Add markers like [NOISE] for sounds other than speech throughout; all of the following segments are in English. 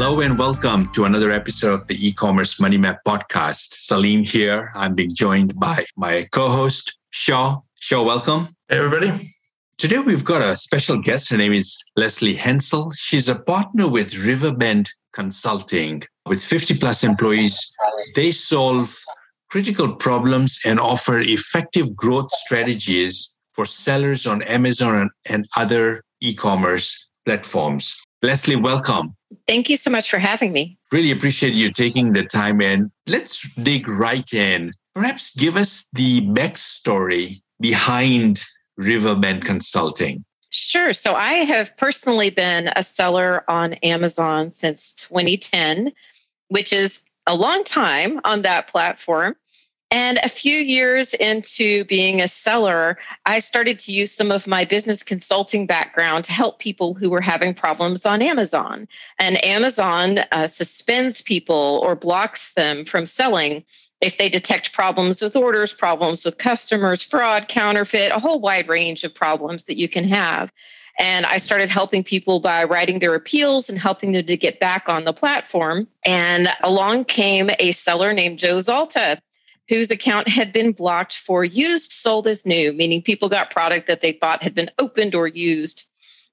Hello and welcome to another episode of the e-commerce money map podcast. Salim here. I'm being joined by my co-host Shaw. Shaw, welcome. Hey everybody. Today we've got a special guest. Her name is Lesley Hensell. She's a partner with Riverbend Consulting. With 50 plus employees, they solve critical problems and offer effective growth strategies for sellers on Amazon and other e-commerce platforms. Lesley, welcome. Thank you so much for having me. Really appreciate you taking the time in. Let's dig right in. Perhaps give us the backstory behind Riverbend Consulting. Sure. So I have personally been a seller on Amazon since 2010, which is a long time on that platform. And a few years into being a seller, I started to use some of my business consulting background to help people who were having problems on Amazon. And Amazon uh, suspends people or blocks them from selling if they detect problems with orders, problems with customers, fraud, counterfeit, a whole wide range of problems that you can have. And I started helping people by writing their appeals and helping them to get back on the platform. And along came a seller named Joe Zalta whose account had been blocked for used sold as new, meaning people got product that they thought had been opened or used.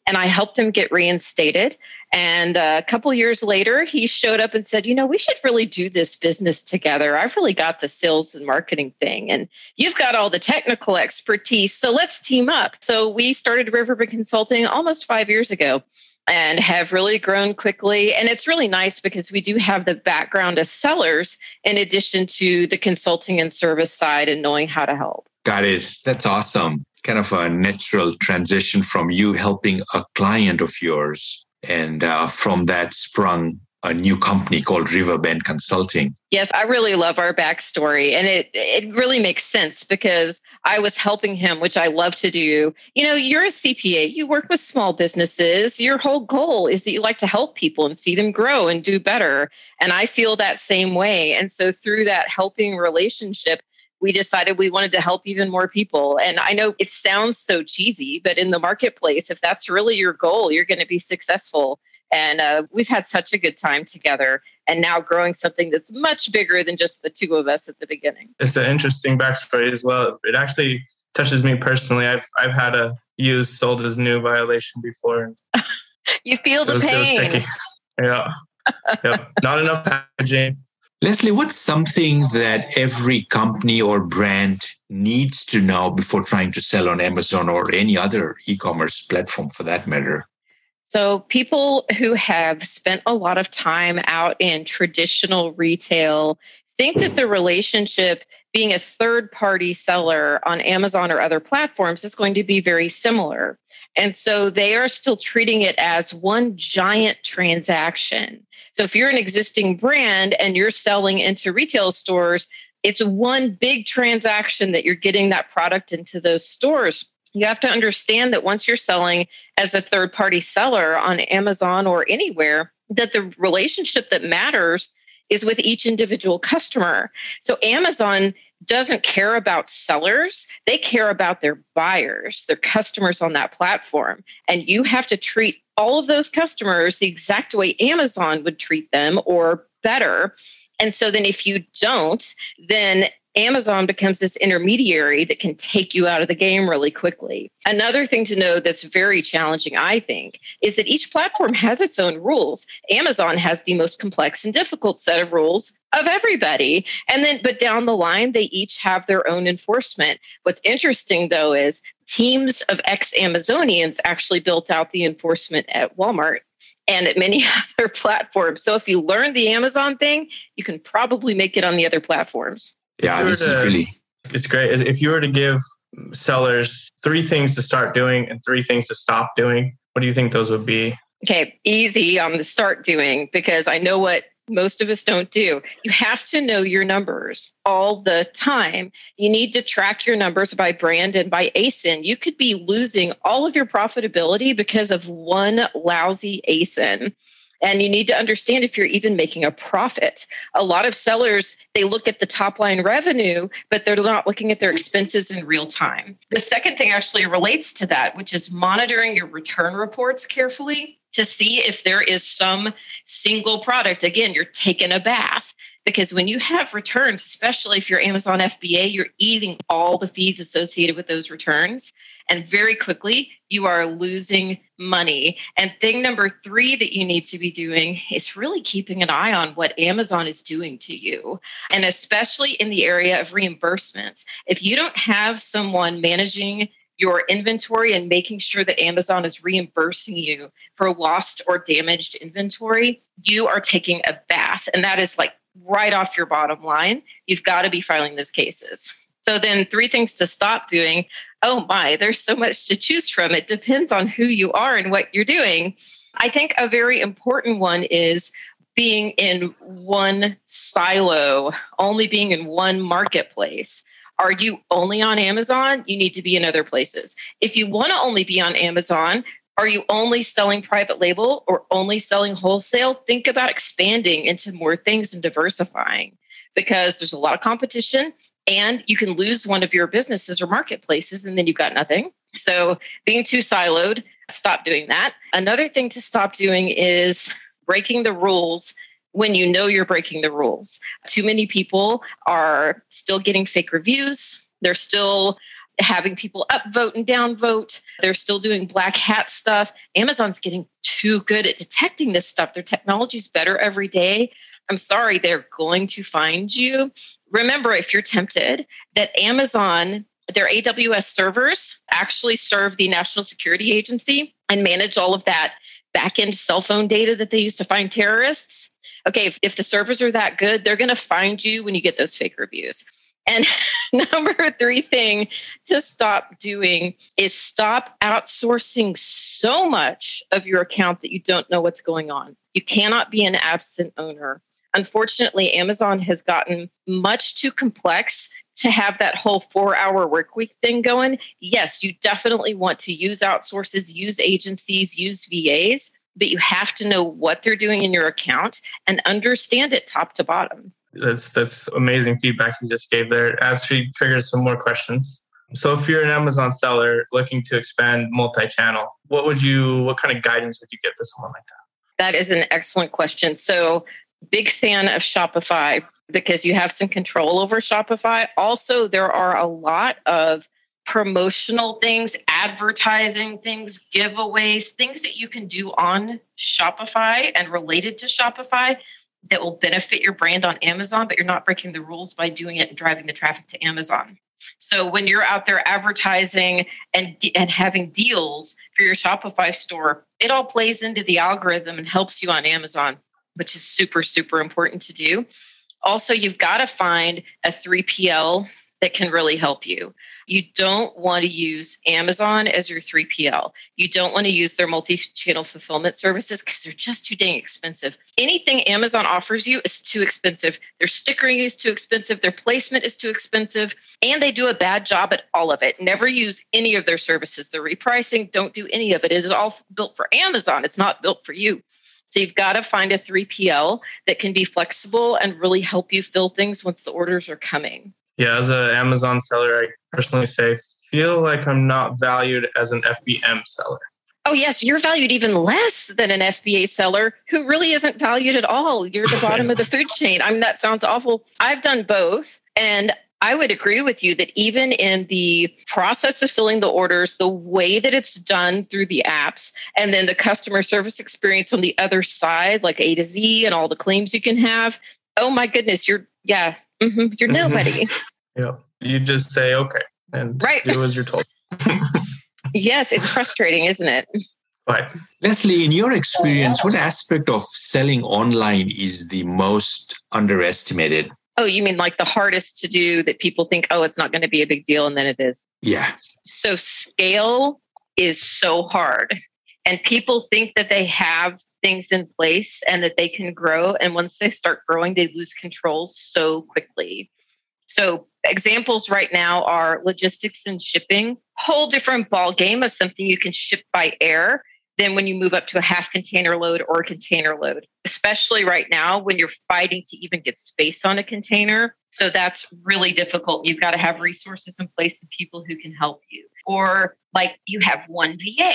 And I helped him get reinstated. And uh, a couple years later, he showed up and said, You know, we should really do this business together. I've really got the sales and marketing thing, and you've got all the technical expertise. So let's team up. So we started Riverbend Consulting almost five years ago and have really grown quickly. And it's really nice because we do have the background as sellers in addition to the consulting and service side and knowing how to help. Got it. That's awesome. Kind of a natural transition from you helping a client of yours. And uh, from that sprung a new company called Riverbend Consulting. Yes, I really love our backstory. And it it really makes sense because I was helping him, which I love to do. You know, you're a CPA, you work with small businesses. Your whole goal is that you like to help people and see them grow and do better. And I feel that same way. And so through that helping relationship, we decided we wanted to help even more people. And I know it sounds so cheesy, but in the marketplace, if that's really your goal, you're going to be successful. And uh, we've had such a good time together and now growing something that's much bigger than just the two of us at the beginning. It's an interesting backstory as well. It actually touches me personally. I've, I've had a used sold as new violation before. [LAUGHS] you feel the was, pain. Yeah. yeah. [LAUGHS] Not enough packaging. Lesley, what's something that every company or brand needs to know before trying to sell on Amazon or any other e commerce platform for that matter? So, people who have spent a lot of time out in traditional retail think that the relationship being a third party seller on Amazon or other platforms is going to be very similar. And so they are still treating it as one giant transaction. So if you're an existing brand and you're selling into retail stores, it's one big transaction that you're getting that product into those stores you have to understand that once you're selling as a third party seller on Amazon or anywhere, that the relationship that matters is with each individual customer. So Amazon doesn't care about sellers, they care about their buyers, their customers on that platform. And you have to treat all of those customers the exact way Amazon would treat them or better. And so then if you don't, then Amazon becomes this intermediary that can take you out of the game really quickly. Another thing to know that's very challenging, I think, is that each platform has its own rules. Amazon has the most complex and difficult set of rules of everybody. And then, but down the line, they each have their own enforcement. What's interesting though is teams of ex Amazonians actually built out the enforcement at Walmart and at many [LAUGHS] other platforms. So if you learn the Amazon thing, you can probably make it on the other platforms. Yeah, this to, is really. It's great. If you were to give sellers three things to start doing and three things to stop doing, what do you think those would be? Okay, easy on the start doing because I know what most of us don't do. You have to know your numbers all the time. You need to track your numbers by brand and by ASIN. You could be losing all of your profitability because of one lousy ASIN. And you need to understand if you're even making a profit. A lot of sellers, they look at the top line revenue, but they're not looking at their expenses in real time. The second thing actually relates to that, which is monitoring your return reports carefully to see if there is some single product. Again, you're taking a bath because when you have returns, especially if you're Amazon FBA, you're eating all the fees associated with those returns. And very quickly, you are losing money. And thing number three that you need to be doing is really keeping an eye on what Amazon is doing to you. And especially in the area of reimbursements. If you don't have someone managing your inventory and making sure that Amazon is reimbursing you for lost or damaged inventory, you are taking a bath. And that is like right off your bottom line. You've got to be filing those cases. So then, three things to stop doing. Oh my, there's so much to choose from. It depends on who you are and what you're doing. I think a very important one is being in one silo, only being in one marketplace. Are you only on Amazon? You need to be in other places. If you want to only be on Amazon, are you only selling private label or only selling wholesale? Think about expanding into more things and diversifying because there's a lot of competition and you can lose one of your businesses or marketplaces and then you've got nothing. So, being too siloed, stop doing that. Another thing to stop doing is breaking the rules when you know you're breaking the rules. Too many people are still getting fake reviews. They're still having people upvote and downvote. They're still doing black hat stuff. Amazon's getting too good at detecting this stuff. Their technology's better every day. I'm sorry, they're going to find you. Remember, if you're tempted, that Amazon, their AWS servers actually serve the National Security Agency and manage all of that backend cell phone data that they use to find terrorists okay, if, if the servers are that good, they're going to find you when you get those fake reviews. And [LAUGHS] number three thing to stop doing is stop outsourcing so much of your account that you don't know what's going on. You cannot be an absent owner. Unfortunately, Amazon has gotten much too complex to have that whole four hour work week thing going. Yes, you definitely want to use outsources, use agencies, use VAs, but you have to know what they're doing in your account and understand it top to bottom. That's that's amazing feedback you just gave there. As she figures some more questions. So if you're an Amazon seller looking to expand multi-channel, what would you what kind of guidance would you give to someone like that? That is an excellent question. So big fan of Shopify because you have some control over Shopify. Also, there are a lot of promotional things, advertising things, giveaways, things that you can do on Shopify and related to Shopify that will benefit your brand on Amazon, but you're not breaking the rules by doing it and driving the traffic to Amazon. So when you're out there advertising and and having deals for your Shopify store, it all plays into the algorithm and helps you on Amazon, which is super super important to do. Also, you've got to find a 3PL that can really help you. You don't want to use Amazon as your 3PL. You don't want to use their multi channel fulfillment services because they're just too dang expensive. Anything Amazon offers you is too expensive. Their stickering is too expensive. Their placement is too expensive. And they do a bad job at all of it. Never use any of their services. The repricing, don't do any of it. It is all built for Amazon, it's not built for you. So you've got to find a 3PL that can be flexible and really help you fill things once the orders are coming. Yeah, as an Amazon seller, I personally say feel like I'm not valued as an FBM seller. Oh, yes, you're valued even less than an FBA seller who really isn't valued at all. You're the [LAUGHS] bottom of the food chain. I mean, that sounds awful. I've done both. And I would agree with you that even in the process of filling the orders, the way that it's done through the apps, and then the customer service experience on the other side, like A to Z and all the claims you can have, oh my goodness, you're, yeah, Mm-hmm. You're nobody. [LAUGHS] yeah. You just say, okay, and right. do as you're told. [LAUGHS] yes, it's frustrating, isn't it? Right. Lesley, in your experience, what aspect of selling online is the most underestimated? Oh, you mean like the hardest to do that people think, oh, it's not going to be a big deal, and then it is? Yeah. So scale is so hard. And people think that they have things in place and that they can grow. And once they start growing, they lose control so quickly. So examples right now are logistics and shipping, whole different ball game of something you can ship by air than when you move up to a half container load or a container load, especially right now when you're fighting to even get space on a container. So that's really difficult. You've got to have resources in place and people who can help you. Or like you have one VA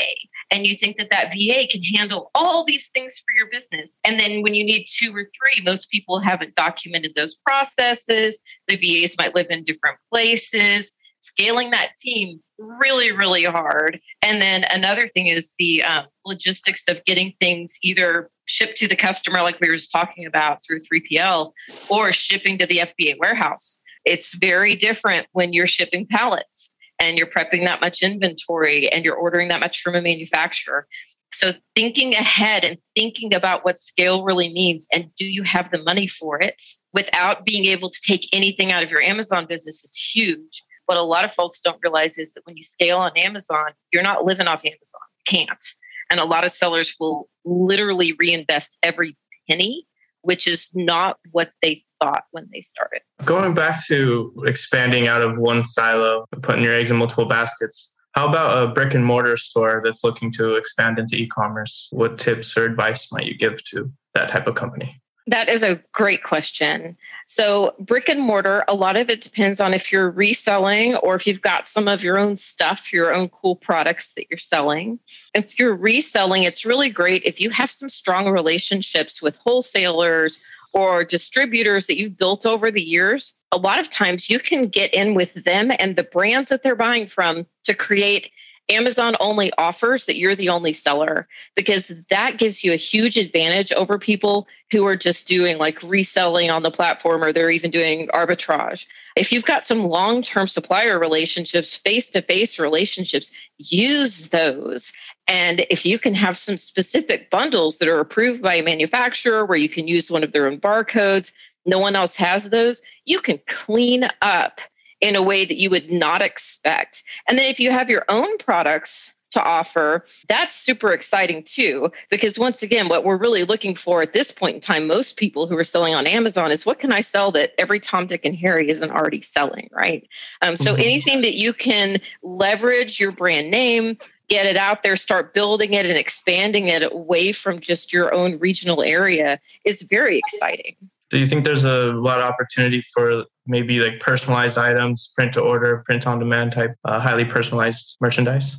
and you think that that VA can handle all these things for your business. And then when you need two or three, most people haven't documented those processes. The VAs might live in different places scaling that team really really hard and then another thing is the um, logistics of getting things either shipped to the customer like we were just talking about through 3pl or shipping to the fba warehouse it's very different when you're shipping pallets and you're prepping that much inventory and you're ordering that much from a manufacturer so thinking ahead and thinking about what scale really means and do you have the money for it without being able to take anything out of your amazon business is huge what a lot of folks don't realize is that when you scale on Amazon, you're not living off Amazon. You can't. And a lot of sellers will literally reinvest every penny, which is not what they thought when they started. Going back to expanding out of one silo, putting your eggs in multiple baskets, how about a brick and mortar store that's looking to expand into e commerce? What tips or advice might you give to that type of company? That is a great question. So, brick and mortar, a lot of it depends on if you're reselling or if you've got some of your own stuff, your own cool products that you're selling. If you're reselling, it's really great if you have some strong relationships with wholesalers or distributors that you've built over the years. A lot of times you can get in with them and the brands that they're buying from to create Amazon only offers that you're the only seller because that gives you a huge advantage over people who are just doing like reselling on the platform or they're even doing arbitrage. If you've got some long term supplier relationships, face to face relationships, use those. And if you can have some specific bundles that are approved by a manufacturer where you can use one of their own barcodes, no one else has those, you can clean up in a way that you would not expect. And then if you have your own products to offer, that's super exciting too. Because once again, what we're really looking for at this point in time, most people who are selling on Amazon is what can I sell that every Tom, Dick, and Harry isn't already selling, right? Um, so mm-hmm. anything that you can leverage your brand name, get it out there, start building it and expanding it away from just your own regional area is very exciting. Do you think there's a lot of opportunity for maybe like personalized items, print to order, print on demand type, uh, highly personalized merchandise?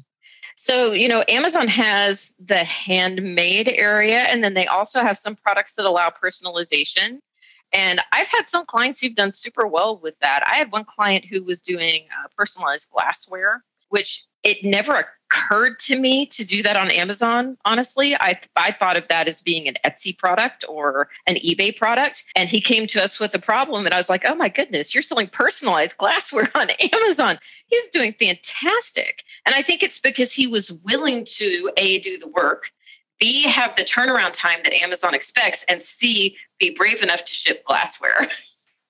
So, you know, Amazon has the handmade area, and then they also have some products that allow personalization. And I've had some clients who've done super well with that. I had one client who was doing uh, personalized glassware, which it never occurred to me to do that on Amazon. Honestly, I I thought of that as being an Etsy product or an eBay product. And he came to us with a problem, and I was like, "Oh my goodness, you're selling personalized glassware on [LAUGHS] Amazon." He's doing fantastic, and I think it's because he was willing to a do the work. B, have the turnaround time that Amazon expects, and C, be brave enough to ship glassware.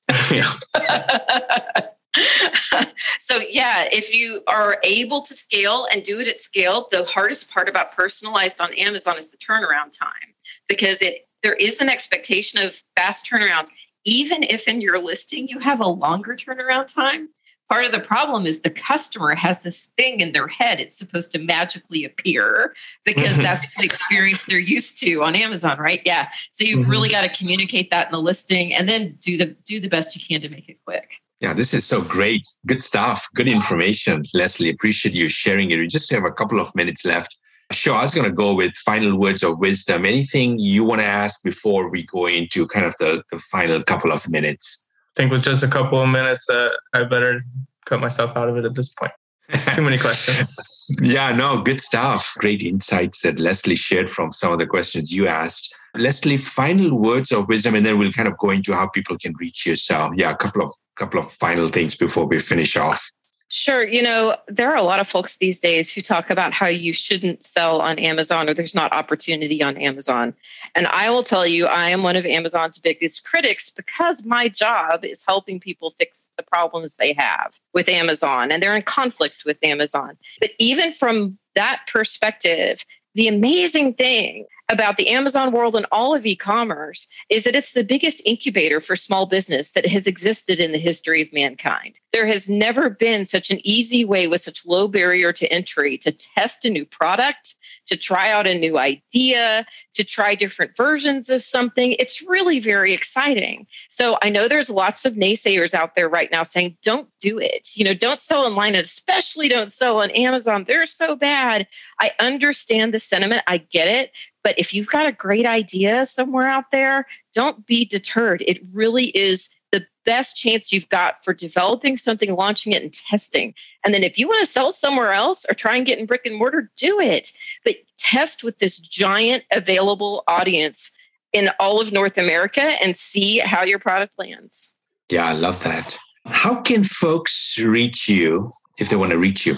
[LAUGHS] [LAUGHS] [LAUGHS] so yeah if you are able to scale and do it at scale the hardest part about personalized on amazon is the turnaround time because it there is an expectation of fast turnarounds. Even if in your listing you have a longer turnaround time part of the problem is the customer has this thing in their head. It's supposed to magically appear because mm-hmm. that's the experience they're used to on amazon right? Yeah. So you've mm-hmm. really got to communicate that in the listing and then do the do the best you can to make it quick yeah, this is so great. Good stuff. Good information, Lesley. Appreciate you sharing it. We just have a couple of minutes left. Sure, I was going to go with final words of wisdom. Anything you want to ask before we go into kind of the, the final couple of minutes? I think with just a couple of minutes, uh, I better cut myself out of it at this point. [LAUGHS] Too many questions. yeah, no, good stuff. Great insights that Lesley shared from some of the questions you asked. Lesley, final words of wisdom, and then we'll kind of go into how people can reach you. So, yeah, a couple of couple of final things before we finish off. Sure. You know, there are a lot of folks these days who talk about how you shouldn't sell on Amazon or there's not opportunity on Amazon. And I will tell you, I am one of Amazon's biggest critics because my job is helping people fix the problems they have with Amazon and they're in conflict with Amazon. But even from that perspective, the amazing thing about the Amazon world and all of e commerce is that it's the biggest incubator for small business that has existed in the history of mankind. There has never been such an easy way with such low barrier to entry to test a new product, to try out a new idea, to try different versions of something. It's really very exciting. So I know there's lots of naysayers out there right now saying, don't do it. You know, don't sell online and especially don't sell on Amazon. They're so bad. I understand the sentiment. I get it. But if you've got a great idea somewhere out there, don't be deterred. It really is the best chance you've got for developing something, launching it, and testing. And then if you want to sell somewhere else or try and get in brick and mortar, do it. But test with this giant available audience in all of North America and see how your product lands. Yeah, I love that. How can folks reach you if they want to reach you?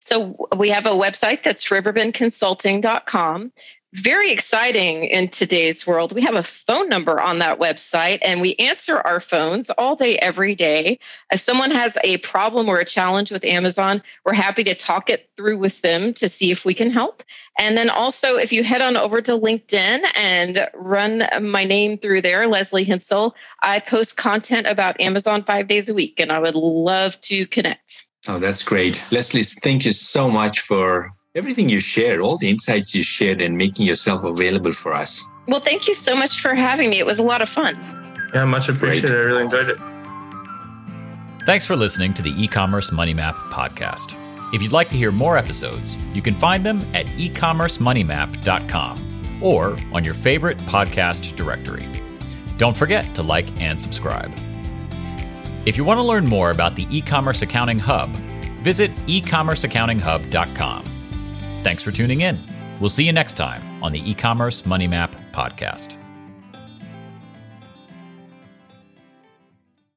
So we have a website that's riverbendconsulting.com very exciting in today's world. We have a phone number on that website and we answer our phones all day, every day. If someone has a problem or a challenge with Amazon, we're happy to talk it through with them to see if we can help. And then also, if you head on over to LinkedIn and run my name through there, Lesley Hensell, I post content about Amazon five days a week and I would love to connect. Oh, that's great. Lesley, thank you so much for everything you shared, all the insights you shared, and making yourself available for us. Well, thank you so much for having me. It was a lot of fun. Yeah, much appreciated. Great. I really enjoyed it. Thanks for listening to the e-commerce money map podcast. If you'd like to hear more episodes, you can find them at ecommercemoneymap.com or on your favorite podcast directory. Don't forget to like and subscribe. If you want to learn more about the e-commerce accounting hub, visit ecommerceaccountinghub.com. Thanks for tuning in. We'll see you next time on the e commerce money map podcast.